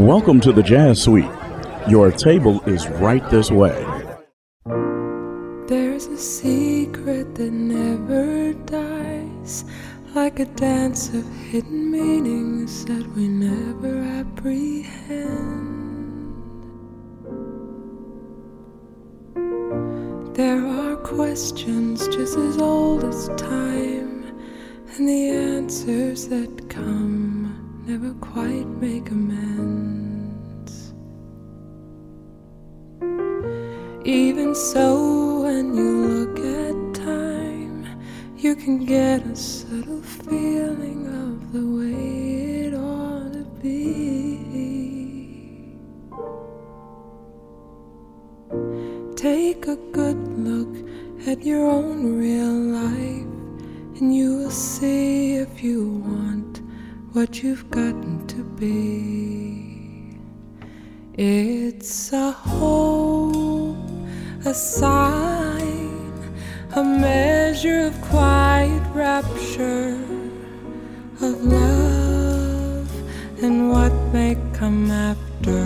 Welcome to the Jazz Suite. Your table is right this way. There's a secret that never dies, like a dance of hidden meanings that we never apprehend. There are questions just as old as time, and the answers that come never quite make amends. Even so, when you look at time, you can get a subtle feeling of the way it ought to be. Take a good look at your own real life, and you will see if you want what you've gotten to be. It's a hope, a sign, a measure of quiet rapture, of love, and what may come after.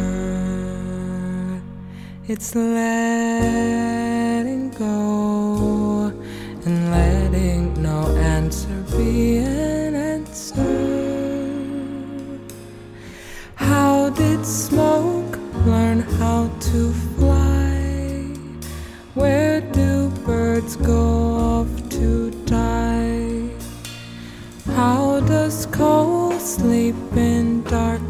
It's letting go and letting no answer be an answer. Smoke learn how to fly? Where do birds go off to die? How does coal sleep in darkness?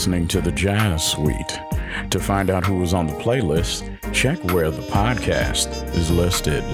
Listening to the Jazz Suite. To find out who was on the playlist, check where the podcast is listed.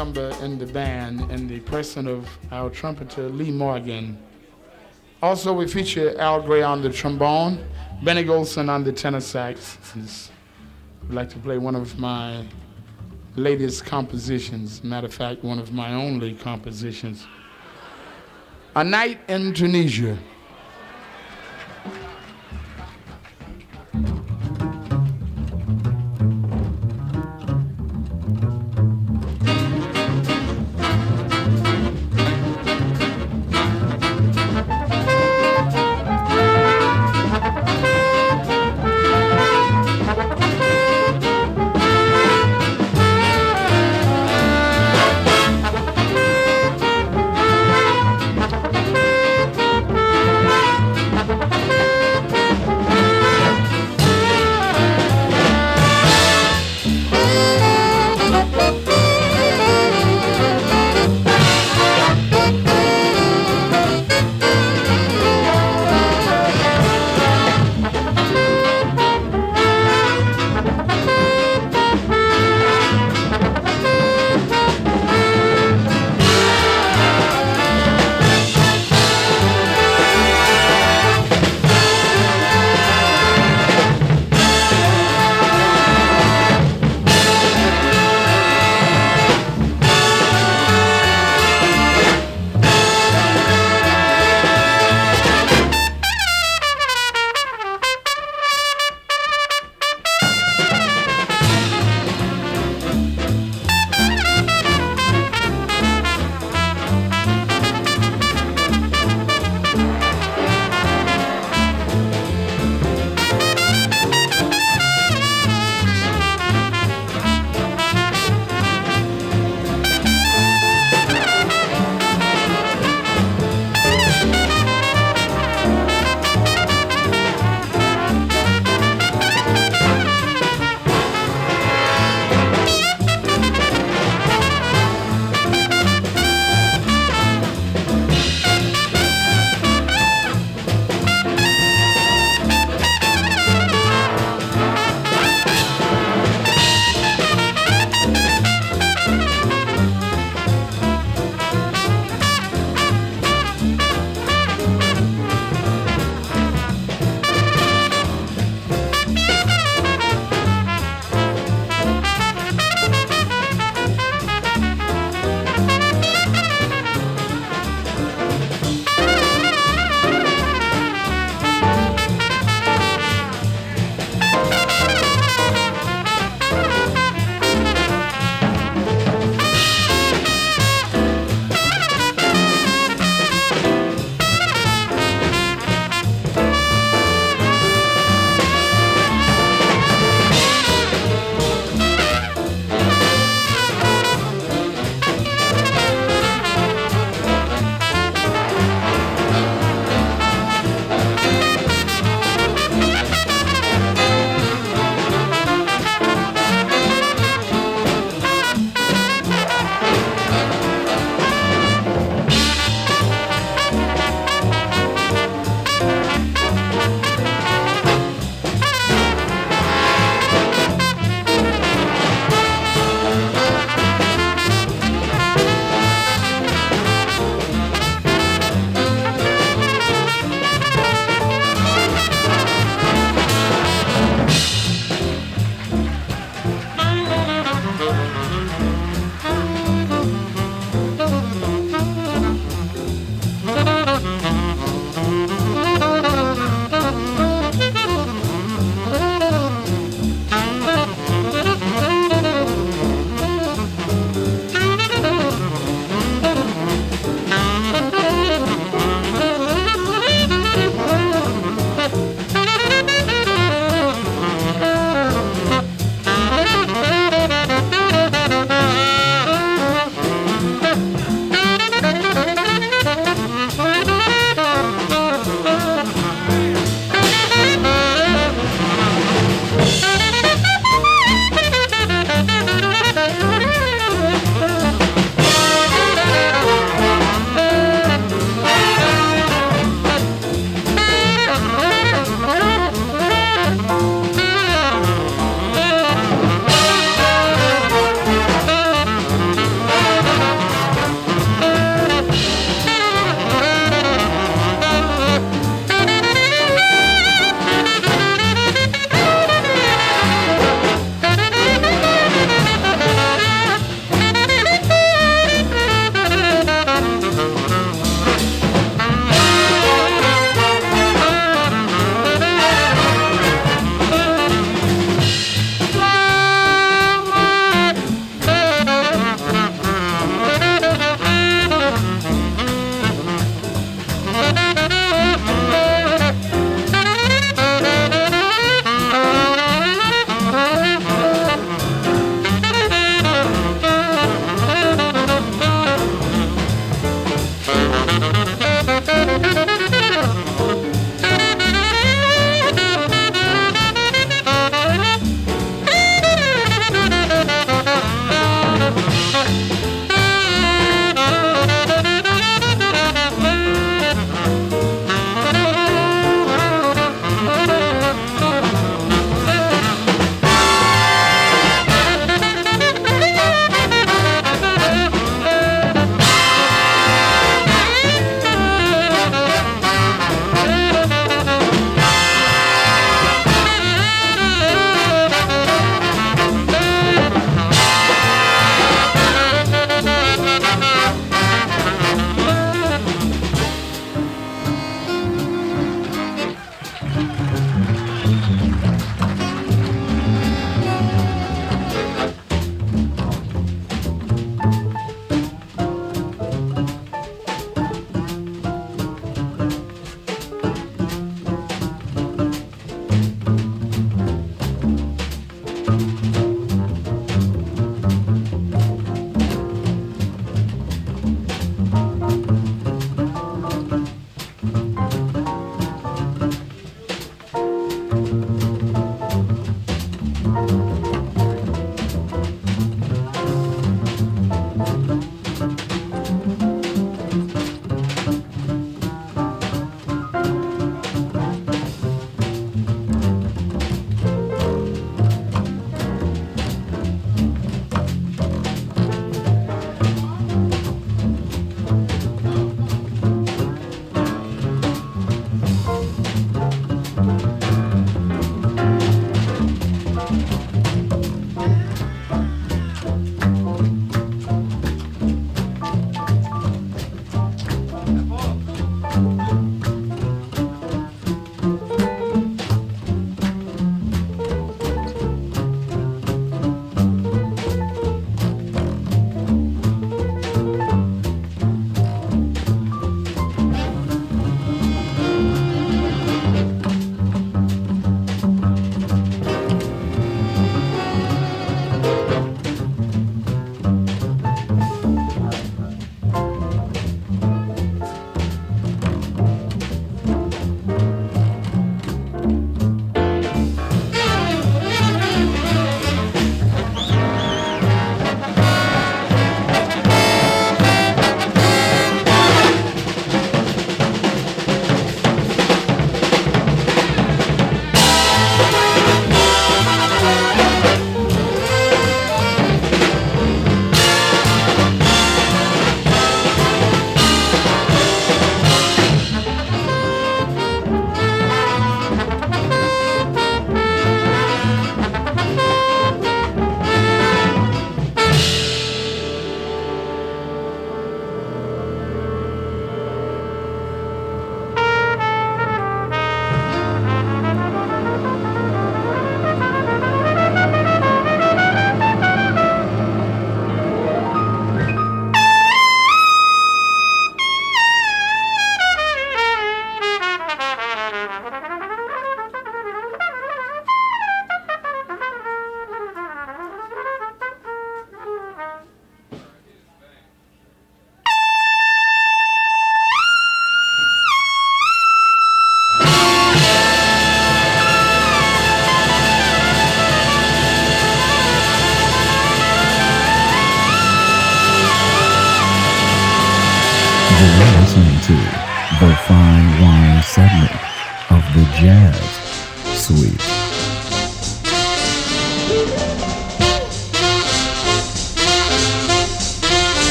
Member in the band in the person of our trumpeter Lee Morgan. Also, we feature Al Grey on the trombone, Benny Golson on the tenor sax. I'd like to play one of my latest compositions. Matter of fact, one of my only compositions. A Night in Tunisia.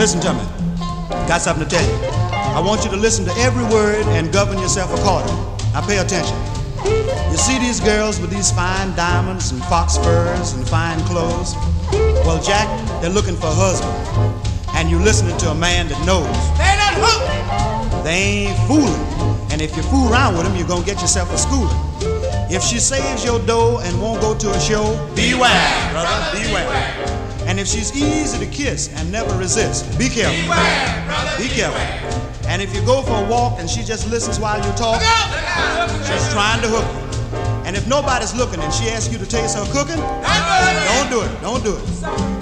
Listen to me. Got something to tell you. I want you to listen to every word and govern yourself accordingly. Now, pay attention. You see these girls with these fine diamonds and fox furs and fine clothes? Well, Jack, they're looking for a husband. And you're listening to a man that knows. They're not hooked. They ain't fooling. And if you fool around with them, you're gonna get yourself a schooling. If she saves your dough and won't go to a show, beware, brother, beware. And if she's easy to kiss and never resist, be careful. Beware, brother, be careful. And if you go for a walk and she just listens while you talk, she's trying to hook you. And if nobody's looking and she asks you to taste her cooking, don't do it. Don't do it.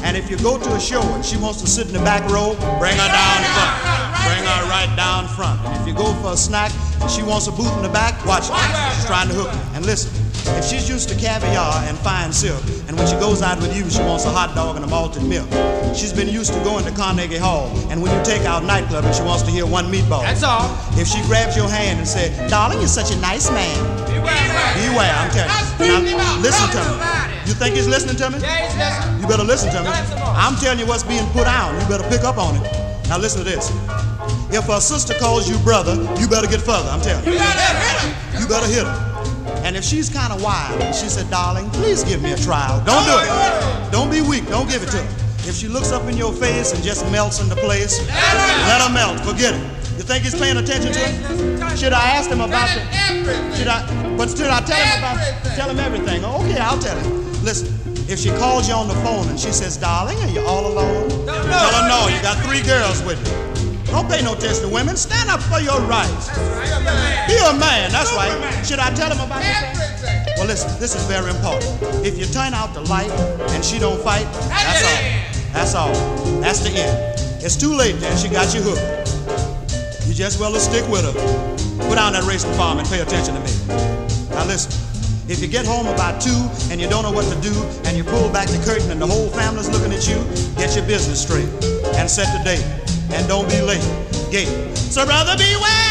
And if you go to a show and she wants to sit in the back row, bring her down front. Bring her right down front. And if you go for a snack and she wants a booth in the back, watch her. She's trying to hook you. And listen, if she's used to caviar and fine silk, and when she goes out with you, she wants a hot dog and a malted milk. She's been used to going to Carnegie Hall, and when you take out nightclub, and she wants to hear one meatball. That's all. If she grabs your hand and says, "Darling, you're such a nice man," Beware. beware. I'm telling you. Now, listen to me. You think he's listening to me? Yeah, he's listening. You better listen to me. Got some more. I'm telling you what's being put on. You better pick up on it. Now listen to this. If a sister calls you brother, you better get further. I'm telling you. You better hit her. And if she's kind of wild she said, darling, please give me a trial. Don't do it. Don't be weak. Don't give it to her. If she looks up in your face and just melts into place, let her melt. Forget it. You think he's paying attention to it? Should I ask him about it? Should I... But should I tell him about... It? Tell him everything. Okay, I'll tell him. Listen, if she calls you on the phone and she says, darling, are you all alone? Tell her no, you got three girls with you. Don't pay no attention to women. Stand up for your rights. Be a man, that's right. Should I tell him about this? Well, listen, this is very important. If you turn out the light and she don't fight, that's all. That's all. That's the end. It's too late then. She got you hooked. You just well to stick with her. Put down that racing farm and pay attention to me. Now listen. If you get home about two and you don't know what to do and you pull back the curtain and the whole family's looking at you, get your business straight and set the date. And don't be late. Gate. So brother beware!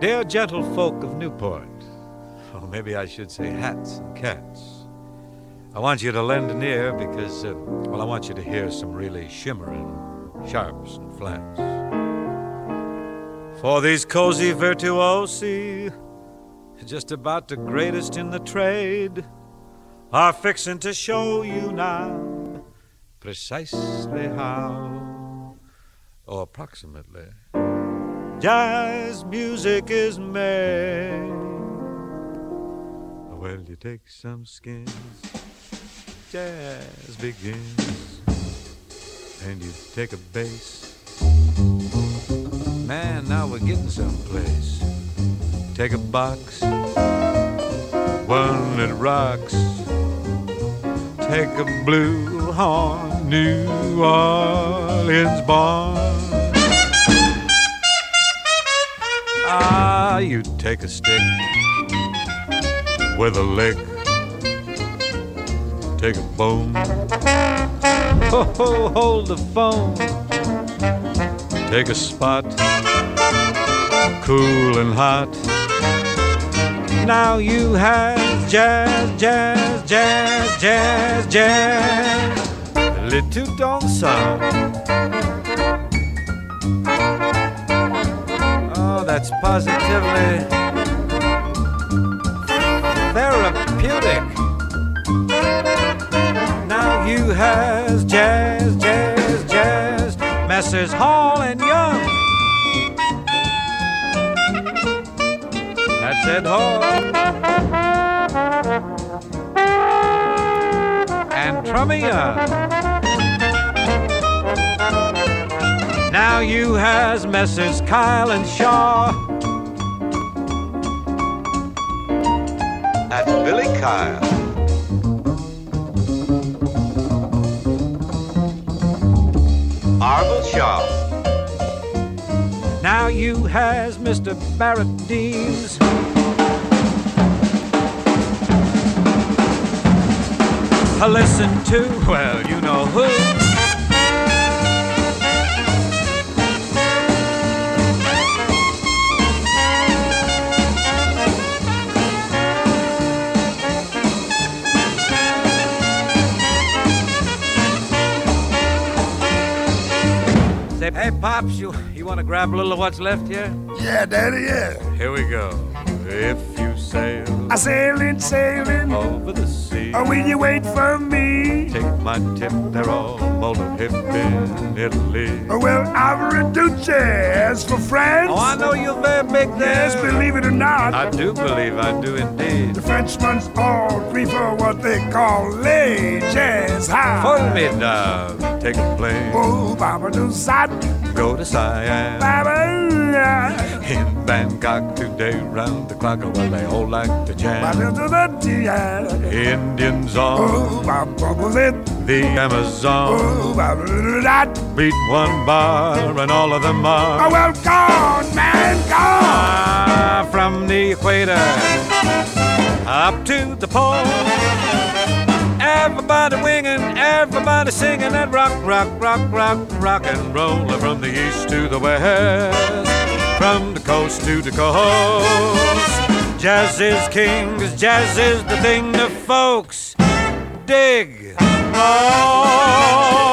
Dear gentle folk of Newport, maybe I should say hats and cats, I want you to lend an ear because, uh, well, I want you to hear some really shimmering sharps and flats. For these cozy virtuosi, just about the greatest in the trade, are fixing to show you now precisely how, or approximately jazz music is made. Well, you take some skins, jazz begins, and you take a bass. Man, now we're getting someplace. Take a box, one that rocks. Take a blue horn, New Orleans born. Ah, you take a stick with a lick. Take a bone. Ho, ho, hold the phone. Take a spot. Cool and hot. Now you have jazz, jazz, jazz, jazz, jazz. Le tout ensemble. Oh, that's positively has jazz, jazz, jazz, Messrs. Hall and Young. That's Ed Hall. And Young. Now you has Messrs. Kyle and Shaw. That's Billy Kyle. Arvell Shaw. Now you has Mr. Barrett. To listen to, well, you know who. Pops, you, you want to grab a little of what's left here? Yeah, Daddy, yeah. Here we go. If you sail I sailing, sailing. over the sea, Oh, will you wait for me? take my tip, they're all molto hip in Italy. Oh, well, Avraduce, as for France. Oh, I know you're very big there. Yes, believe it or not. I do believe I do indeed. The Frenchmen all prefer what they call les jazz high. Formidable. Take a plane, Oh, Baba do side, go to Siam. In Bangkok today, round the clock, well, they all like to jam. Baba do the tea. Indians on Oh, Baba was it. the Amazon. Oh, Baba do that. Beat one bar, and all of them Oh, are. well, gone, man, gone. Ah, from the equator up to the pole. Everybody winging, everybody singing that rock, rock, rock, rock, rock and roll from the east to the west, from the coast to the coast. Jazz is king, jazz is the thing the folks dig. most.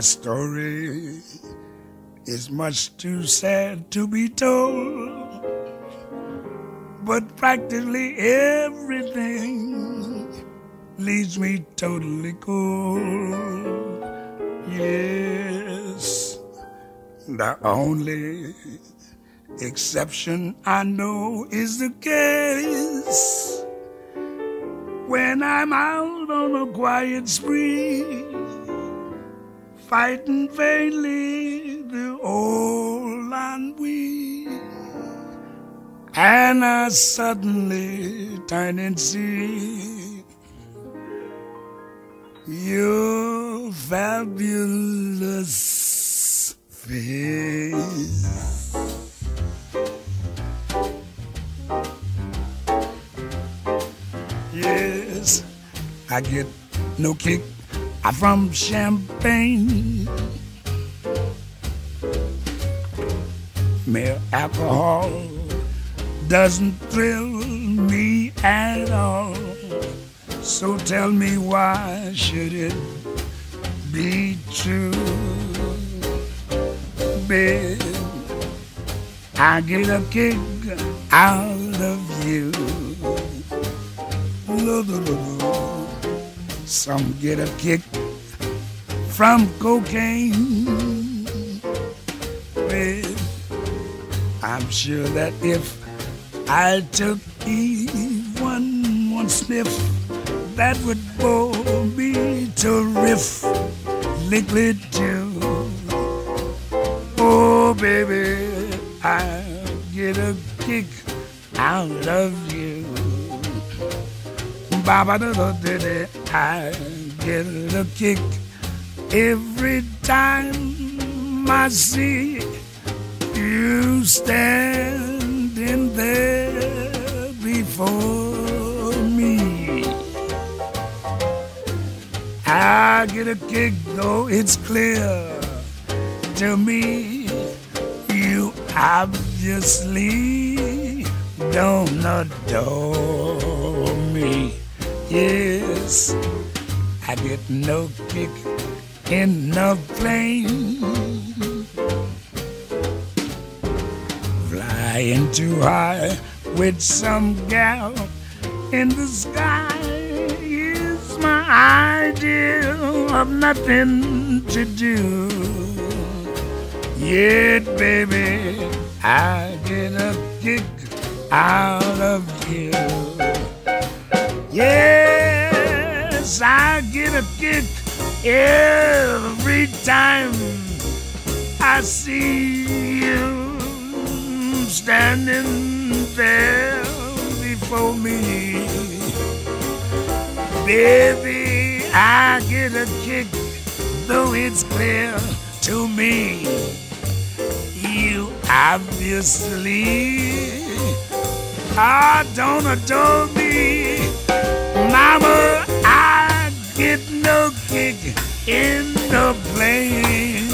My story is much too sad to be told, but practically everything leaves me totally cold. Yes, the only exception I know is the case when I'm out on a quiet spree fighting vainly the old ennui. And I suddenly turn and see your fabulous face. Yes, I get no kick from champagne. Mere alcohol doesn't thrill me at all. So tell me why should it be true? Babe, I get a kick out of you. Some get a kick from cocaine. Well, I'm sure that if I took even one sniff, that would bore me terrific liquid too. Oh, baby, I get a kick out of you. I get a kick every time I see you standing there before me. I get a kick though it's clear to me you obviously don't adore. Yes, I get no kick in the plane. Flying too high with some gal in the sky is my idea of nothing to do. Yet, baby, I get a kick out of you. I get a kick every time I see you standing there before me. Baby, I get a kick, though it's clear to me. You obviously I don't adore me. Mama, get no kick in the plane.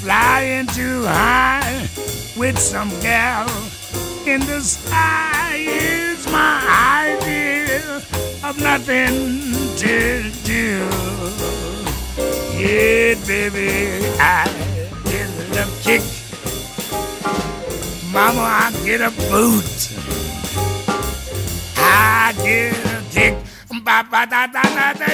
Flying too high with some gal in the sky is my idea of nothing to do. Yeah, baby, I get a kick. Mama, I get a boot. I Ba ba da da da da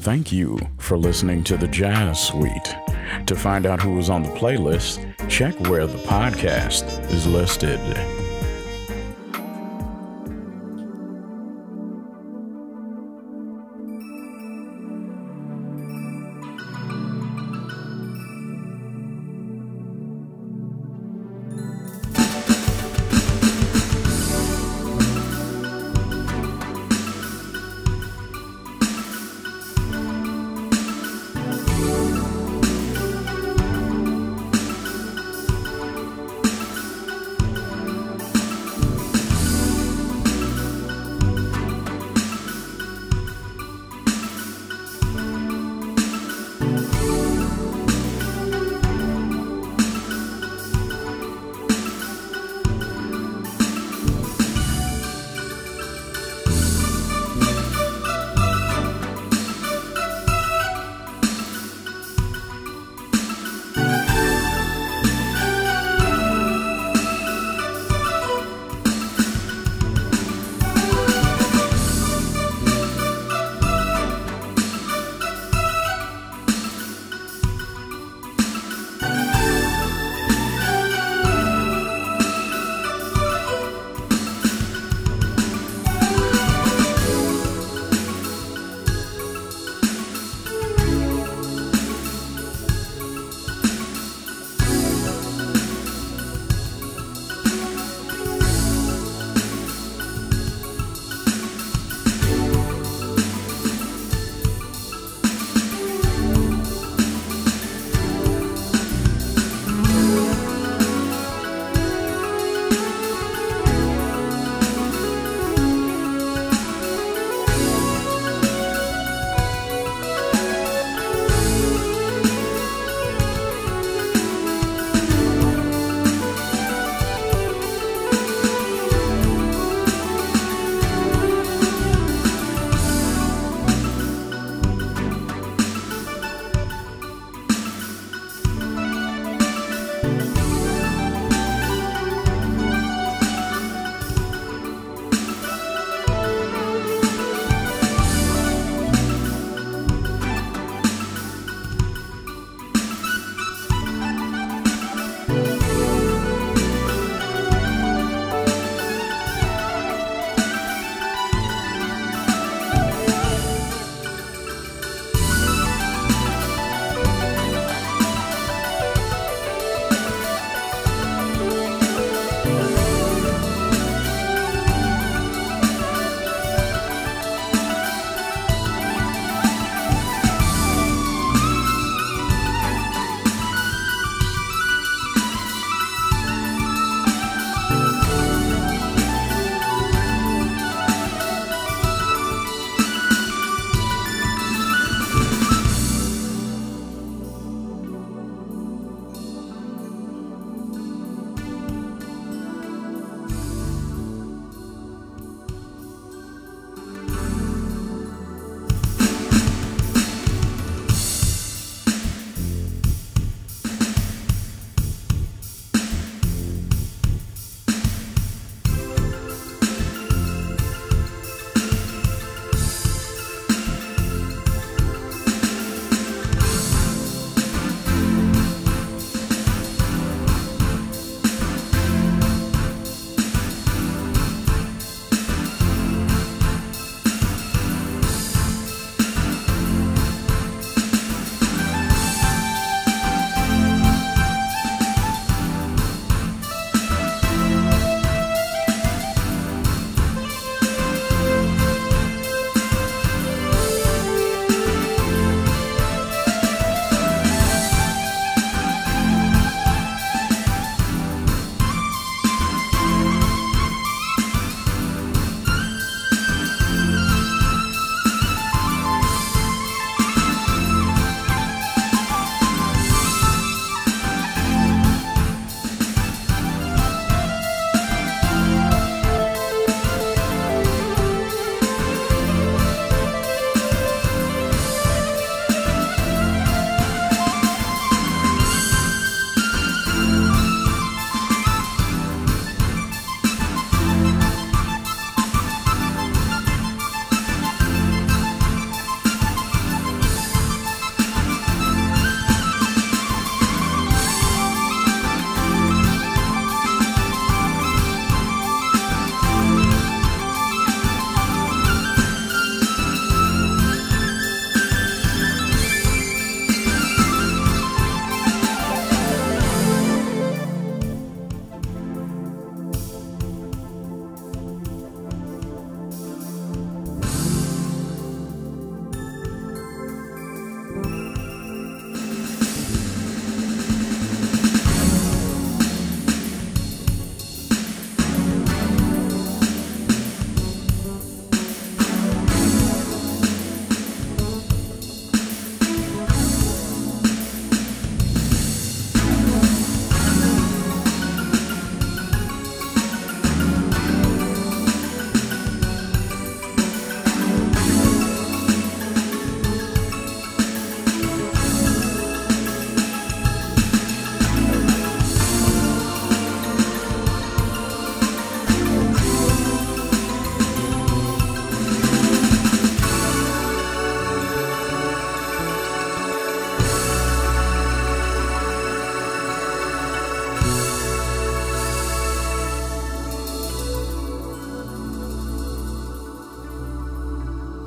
Thank you for listening to the Jazz Suite. To find out who was on the playlist, check where the podcast is listed.